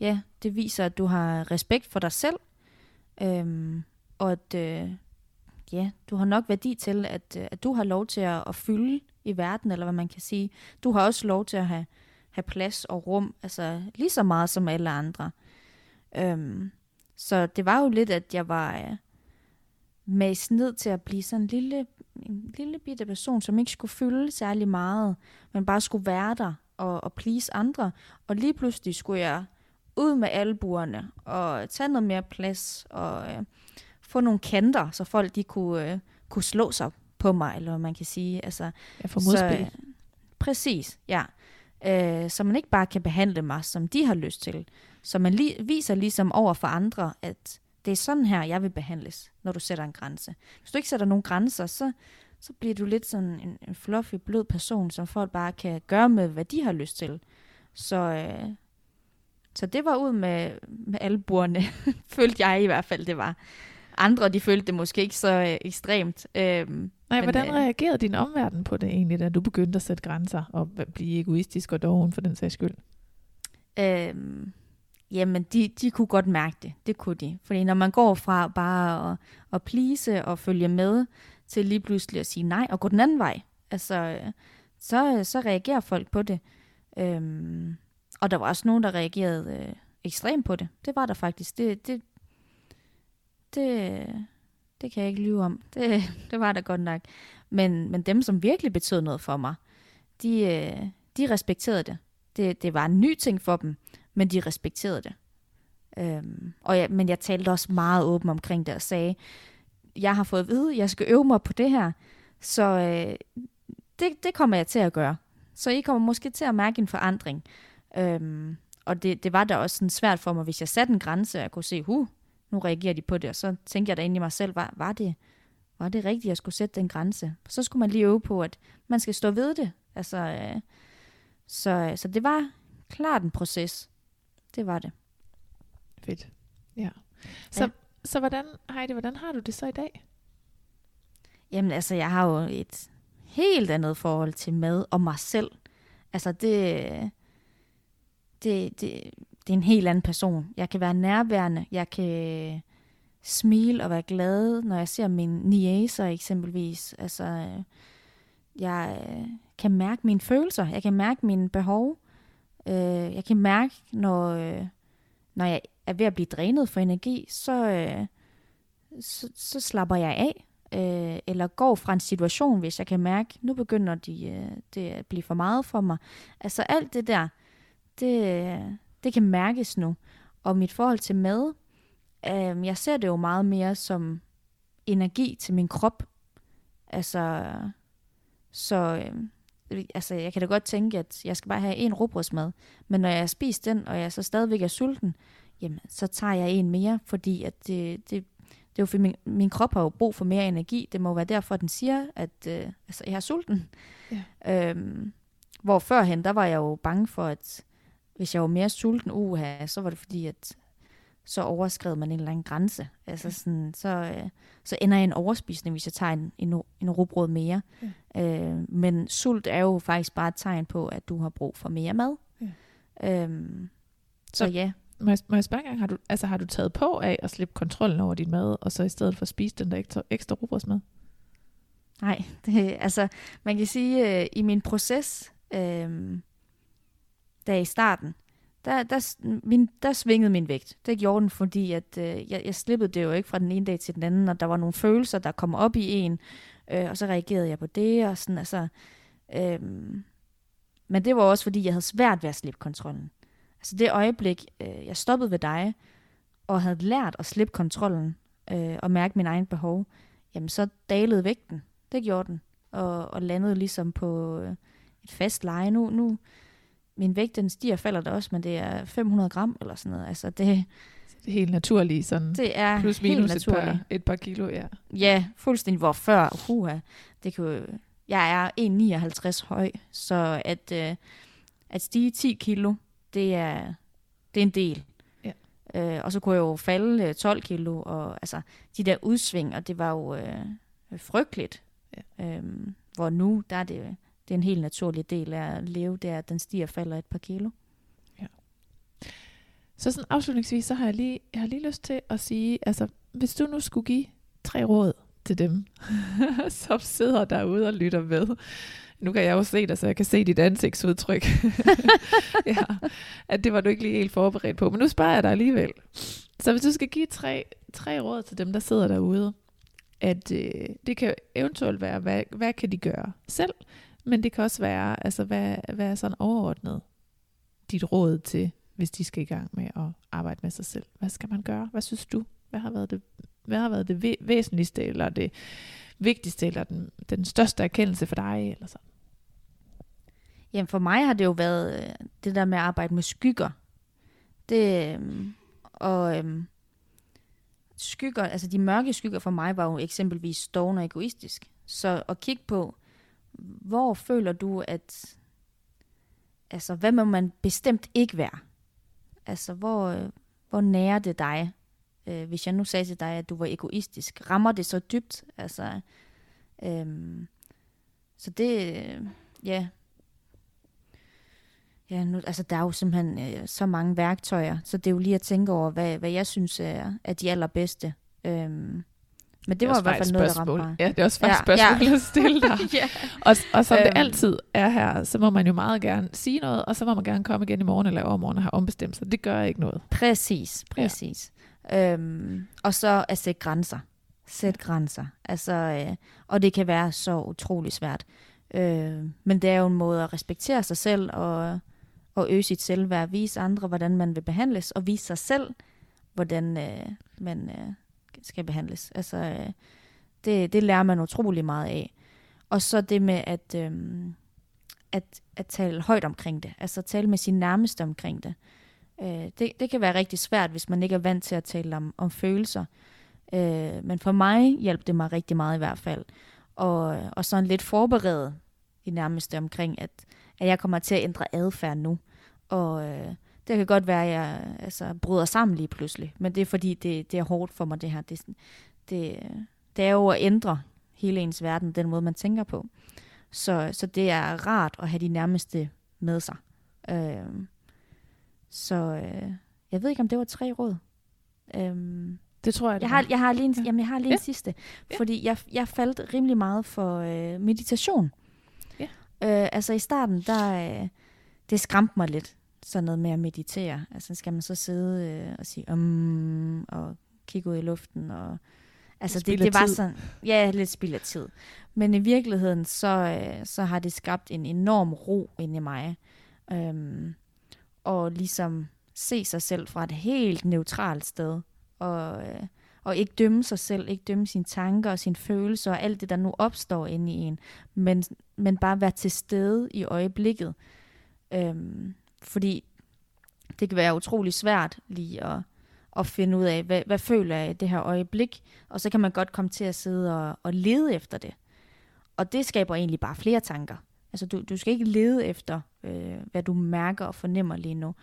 ja, det viser, at du har respekt for dig selv, øhm, og at øh, ja, du har nok værdi til, at, øh, at du har lov til at, at fylde i verden, eller hvad man kan sige. Du har også lov til at have have plads og rum, altså lige så meget som alle andre. Øhm, så det var jo lidt, at jeg var øh, mast ned til at blive sådan en lille, en lille bitte person, som ikke skulle fylde særlig meget, men bare skulle være der og, og please andre. Og lige pludselig skulle jeg ud med albuerne og tage noget mere plads og øh, få nogle kanter, så folk de kunne, øh, kunne slå sig på mig, eller hvad man kan sige. Altså, Jeg får modspil. så, øh, præcis, ja. Øh, så man ikke bare kan behandle mig, som de har lyst til. Så man li- viser ligesom over for andre, at det er sådan her, jeg vil behandles, når du sætter en grænse. Hvis du ikke sætter nogen grænser, så, så bliver du lidt sådan en, en fluffy, blød person, som folk bare kan gøre med, hvad de har lyst til. Så, øh, så det var ud med, med albuerne, følte jeg i hvert fald, det var. Andre, de følte det måske ikke så øh, ekstremt. Øhm, Nej, men, hvordan øh, reagerede din omverden på det egentlig, da du begyndte at sætte grænser og blive egoistisk og doven for den sags skyld? Øhm, jamen, de, de kunne godt mærke det. Det kunne de. Fordi når man går fra bare at, at please og følge med, til lige pludselig at sige nej og gå den anden vej, altså, så, så reagerer folk på det. Øhm, og der var også nogen, der reagerede øh, ekstremt på det. Det var der faktisk. Det, det, det, det kan jeg ikke lyve om. Det, det var der godt nok. Men, men dem, som virkelig betød noget for mig, de, øh, de respekterede det. det. Det var en ny ting for dem, men de respekterede det. Øhm, og jeg, men jeg talte også meget åben omkring det og sagde, jeg har fået at vide, jeg skal øve mig på det her, så øh, det, det kommer jeg til at gøre. Så I kommer måske til at mærke en forandring. Øhm, og det, det var da også sådan svært for mig, hvis jeg satte en grænse, og jeg kunne se, huh, nu reagerer de på det, og så tænkte jeg da ind i mig selv, var, var, det, var det rigtigt, at jeg skulle sætte den grænse? Så skulle man lige øve på, at man skal stå ved det. Altså, øh, så, øh, så det var klart en proces. Det var det. Fedt. Ja. Så, Ja. så hvordan, Heidi, hvordan har du det så i dag? Jamen altså, jeg har jo et helt andet forhold til mad og mig selv. Altså, det, det, det, det er en helt anden person. Jeg kan være nærværende, jeg kan smile og være glad, når jeg ser mine niæser eksempelvis. Altså, øh, jeg øh, kan mærke mine følelser, jeg kan mærke mine behov. Øh, Jeg kan mærke, når, øh, når jeg er ved at blive drænet for energi, så, øh, så, så slapper jeg af øh, eller går fra en situation, hvis jeg kan mærke, nu begynder de, øh, det at blive for meget for mig. Altså alt det der, det, det kan mærkes nu. Og mit forhold til mad, øh, jeg ser det jo meget mere som energi til min krop. Altså, så øh, altså, jeg kan da godt tænke, at jeg skal bare have en råbrødsmad. Men når jeg har spist den, og jeg så stadigvæk er sulten, jamen, så tager jeg en mere, fordi at det, det, det er jo for min, min krop har jo brug for mere energi. Det må være derfor, den siger, at øh, altså, jeg er sulten. Ja. Øhm, hvor førhen, der var jeg jo bange for, at hvis jeg var mere sulten, uha, så var det fordi, at så overskred man en eller anden grænse. Altså Ja. sådan, så, øh, så ender jeg en overspisning, hvis jeg tager en, en, en rugbrød mere. Øh, men sult er jo faktisk bare et tegn på, at du har brug for mere mad. Ja. Øhm, så, Så- ja, Må jeg, må jeg spørge engang, har du, altså, har du taget på af at slippe kontrollen over din mad, og så i stedet for at spise den der ekstra, ekstra rugbrødsmad? nej, det, altså man kan sige, øh, i min proces, øh, der i starten, der, der, min, der svingede min vægt. Det gjorde den, fordi at, øh, jeg, jeg slippede det jo ikke fra den ene dag til den anden, og der var nogle følelser, der kom op i en, øh, og så reagerede jeg på det, og sådan, altså, øh, men det var også, fordi jeg havde svært ved at slippe kontrollen. Altså det øjeblik, øh, jeg stoppede ved dig, og havde lært at slippe kontrollen, øh, og mærke min egen behov, jamen så dalede vægten. Det gjorde den. Og, og landede ligesom på øh, et fast leje. Nu, nu, min vægt, den stiger falder der også, men det er 500 gram eller sådan noget. Altså det, Det er helt naturligt, sådan det er plus helt minus et par, et par kilo, ja. Ja, fuldstændig. Hvor før, huha, det kan jo, jeg er 1,59 høj, så at, øh, at stige 10 kilo, det er, det er en del. Ja. Øh, og så kunne jeg jo falde øh, 12 kilo, og altså, de der udsving, og det var jo øh, frygteligt. Ja. Øhm, hvor nu, der er det, det er en helt naturlig del af at leve, det er, at den stiger og falder et par kilo. Ja. Så sådan afslutningsvis, så har jeg lige, jeg har lige lyst til at sige, altså hvis du nu skulle give tre råd til dem, som sidder derude og lytter med. Nu kan jeg jo se dig, så jeg kan se dit ansigtsudtryk. ja, at det var du ikke lige helt forberedt på, men nu spørger jeg dig alligevel. Så hvis du skal give tre, tre råd til dem, der sidder derude, at øh, det kan eventuelt være, hvad, hvad kan de gøre selv, men det kan også være, altså hvad, hvad er sådan overordnet dit råd til, hvis de skal i gang med at arbejde med sig selv. Hvad skal man gøre? Hvad synes du? Hvad har været det, hvad har været det væsentligste, eller det vigtigste, eller den, den største erkendelse for dig? Eller sådan? Jamen for mig har det jo været øh, det der med at arbejde med skygger. Det, øhm, og øhm, skygger, altså de mørke skygger for mig var jo eksempelvis stående og egoistisk. Så at kigge på, hvor føler du, at, altså hvad må man bestemt ikke være? Altså hvor, øh, hvor nærer det dig? Øh, hvis jeg nu sagde til dig, at du var egoistisk, rammer det så dybt? Altså, øhm, så det, øh, ja, Ja, nu, altså der er jo simpelthen øh, så mange værktøjer, så det er jo lige at tænke over, hvad, hvad jeg synes er, er de allerbedste. Øhm, men det, var i hvert fald noget, der ramte spørgsmål. mig. Ja, det er også et Ja, spørgsmål ja. at stille dig. ja. Og, og som det Øhm. altid er her, så må man jo meget gerne sige noget, og så må man gerne komme igen i morgen eller overmorgen og have ombestemt sig. Det gør ikke noget. Præcis, præcis. Ja. Øhm, og så at sætte grænser. Sæt grænser. Altså, øh, og det kan være så utrolig svært. Øh, men det er jo en måde at respektere sig selv og, og øge sit selvværd. Vise andre, hvordan man vil behandles, og vise sig selv, hvordan øh, man øh, skal behandles. Altså, øh, det, det lærer man utrolig meget af. Og så det med at, øh, at, at tale højt omkring det. Altså tale med sine nærmeste omkring det. Øh, det, det kan være rigtig svært, hvis man ikke er vant til at tale om, om følelser. Øh, men for mig hjalp det mig rigtig meget i hvert fald. Og, og sådan lidt forberedt i nærmeste omkring, at, at jeg kommer til at ændre adfærd nu. Og øh, det kan godt være, at jeg altså, bryder sammen lige pludselig. Men det er fordi, det, det er hårdt for mig det her. Det, det, det er jo at ændre hele ens verden, den måde man tænker på. Så, så det er rart at have de nærmeste med sig. Øh, så øh, jeg ved ikke, om det var tre råd. Øhm, Det tror jeg, det jeg, har, jeg har lige en, Ja. jamen, jeg har lige Ja. en sidste. Ja. Fordi jeg, jeg faldt rimelig meget for øh, meditation. Ja. Øh, altså i starten, der øh, det skræmte mig lidt. Sådan noget med at meditere. Altså skal man så sidde øh, og sige um, og kigge ud i luften. Og, altså det, det var tid. sådan, ja, lidt spild af tid. Men i virkeligheden, så, øh, så har det skabt en enorm ro inde i mig. Øhm, og ligesom se sig selv fra et helt neutralt sted. Og, øh, og ikke dømme sig selv, ikke dømme sine tanker og sine følelser og alt det, der nu opstår inde i en. Men, men bare være til stede i øjeblikket. Øhm, fordi det kan være utrolig svært lige at, at finde ud af, hvad, hvad føler jeg i det her øjeblik. Og så kan man godt komme til at sidde og, og lede efter det. Og det skaber egentlig bare flere tanker. Altså du, du skal ikke lede efter, øh, hvad du mærker og fornemmer lige nu.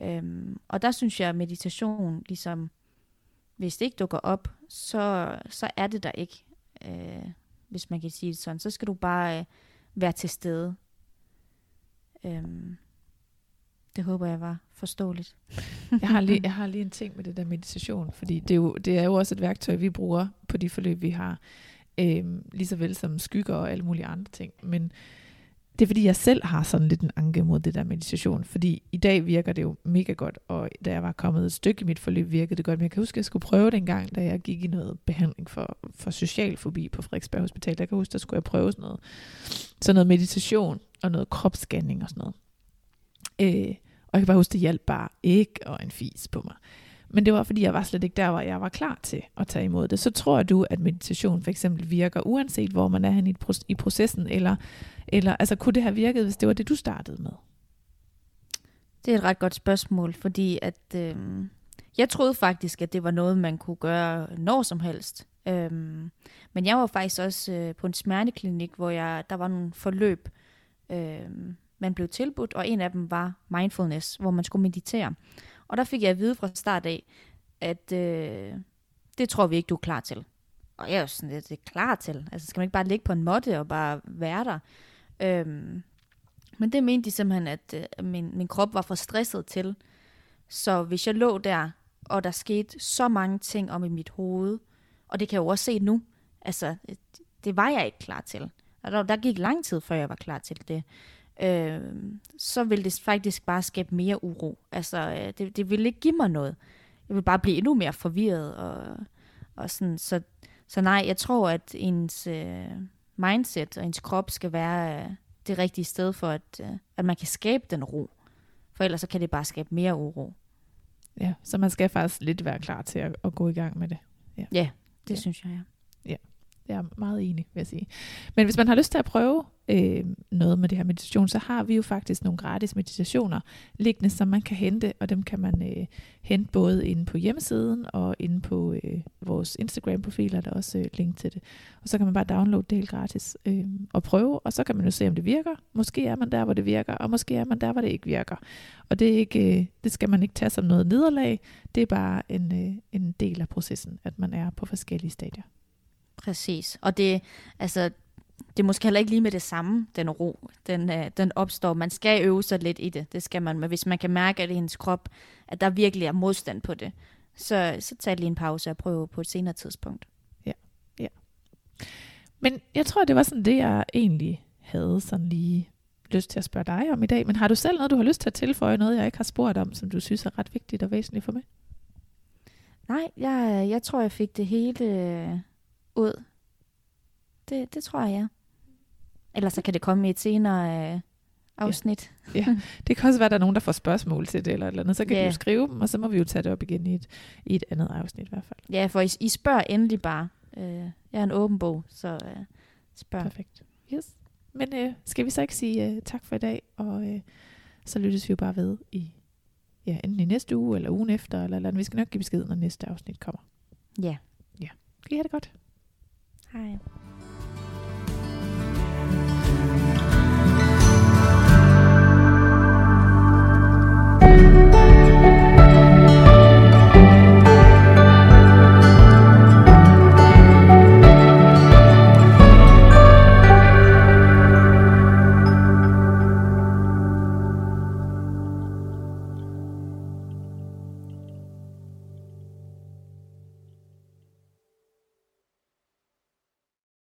Øhm, og der synes jeg, at meditation, ligesom, hvis det ikke dukker op, så, så er det der ikke, øh, hvis man kan sige det sådan. Så skal du bare øh, være til stede. Øhm, det håber jeg var forståeligt. jeg, har lige, jeg har lige en ting med det der meditation, fordi det er jo, det er jo også et værktøj, vi bruger på de forløb, vi har, øhm, lige så vel som skygger og alle mulige andre ting. Men det er fordi, jeg selv har sådan lidt en anke mod det der meditation, fordi i dag virker det jo mega godt, og da jeg var kommet et stykke i mit forløb, virkede det godt, men jeg kan huske, at jeg skulle prøve det en gang, da jeg gik i noget behandling for, for social fobi på Frederiksberg Hospital. Jeg kan huske, der skulle jeg prøve sådan noget, sådan noget meditation og noget kropsscanning og sådan noget. Øh, og jeg kan bare huske, det hjalp bare ikke og en fis på mig. Men det var, fordi jeg var slet ikke der, hvor jeg var klar til at tage imod det. Så tror du, at meditation for eksempel virker, uanset hvor man er hen i processen, eller, eller altså, kunne det have virket, hvis det var det, du startede med? Det er et ret godt spørgsmål, fordi at øh, jeg troede faktisk, at det var noget, man kunne gøre når som helst. Øh, men jeg var faktisk også øh, på en smerteklinik, hvor jeg, der var nogle forløb, øh, man blev tilbudt, og en af dem var mindfulness, hvor man skulle meditere. Og der fik jeg at vide fra start af, at øh, det tror vi ikke, du er klar til. Og jeg er jo sådan lidt, det er klar til. Altså skal man ikke bare ligge på en måtte og bare være der? Øhm, men det mente de simpelthen, at øh, min, min krop var for stresset til. Så hvis jeg lå der, og der skete så mange ting om i mit hoved, og det kan jeg jo også se nu, altså øh, det var jeg ikke klar til. Og der, der gik lang tid, før jeg var klar til det øh, så vil det faktisk bare skabe mere uro. Altså, øh, det, det vil ikke give mig noget. Jeg vil bare blive endnu mere forvirret. Og, og sådan, så, så nej, jeg tror, at ens øh, mindset og ens krop skal være øh, det rigtige sted for, at, øh, at man kan skabe den ro. For ellers så kan det bare skabe mere uro. Ja, så man skal faktisk lidt være klar til at, at gå i gang med det. Ja, ja det ja. synes jeg, ja. Ja, jeg er meget enig, vil jeg sige. Men hvis man har lyst til at prøve øh, noget med det her meditation, så har vi jo faktisk nogle gratis meditationer liggende, som man kan hente, og dem kan man øh, hente både inde på hjemmesiden og inde på øh, vores Instagram-profil, er der også øh, link til det. Og så kan man bare downloade det helt gratis øh, og prøve, og så kan man jo se, om det virker. Måske er man der, hvor det virker, og måske er man der, hvor det ikke virker. Og det, er ikke, øh, det skal man ikke tage som noget nederlag, det er bare en, øh, en del af processen, at man er på forskellige stadier. Præcis. Og det, altså, det er måske heller ikke lige med det samme, den ro, den, øh, den opstår. Man skal øve sig lidt i det, det skal man. Men hvis man kan mærke, at i hendes krop, at der virkelig er modstand på det, så, så tag lige en pause og prøv på et senere tidspunkt. Ja, ja. Men jeg tror, det var sådan det, jeg egentlig havde sådan lige lyst til at spørge dig om i dag. Men har du selv noget, du har lyst til at tilføje, noget jeg ikke har spurgt om, som du synes er ret vigtigt og væsentligt for mig? Nej, jeg, jeg tror, jeg fik det hele ud. Det, det tror jeg. Ellers så kan det komme i et senere øh, afsnit. Ja. ja, det kan også være, at der er nogen, der får spørgsmål til det eller eller andet. Så kan ja. du skrive dem, og så må vi jo tage det op igen i et, i et andet afsnit i hvert fald. Ja, for I, I spørger endelig bare. Øh, jeg er en åben bog, så øh, spørg. Perfekt. Yes. Men øh, skal vi så ikke sige øh, tak for i dag, og øh, så lyttes vi jo bare ved i ja, enten i næste uge, eller ugen efter, eller, eller vi skal nok give besked, når næste afsnit kommer. Ja. Ja. Kan I have det godt? Hej.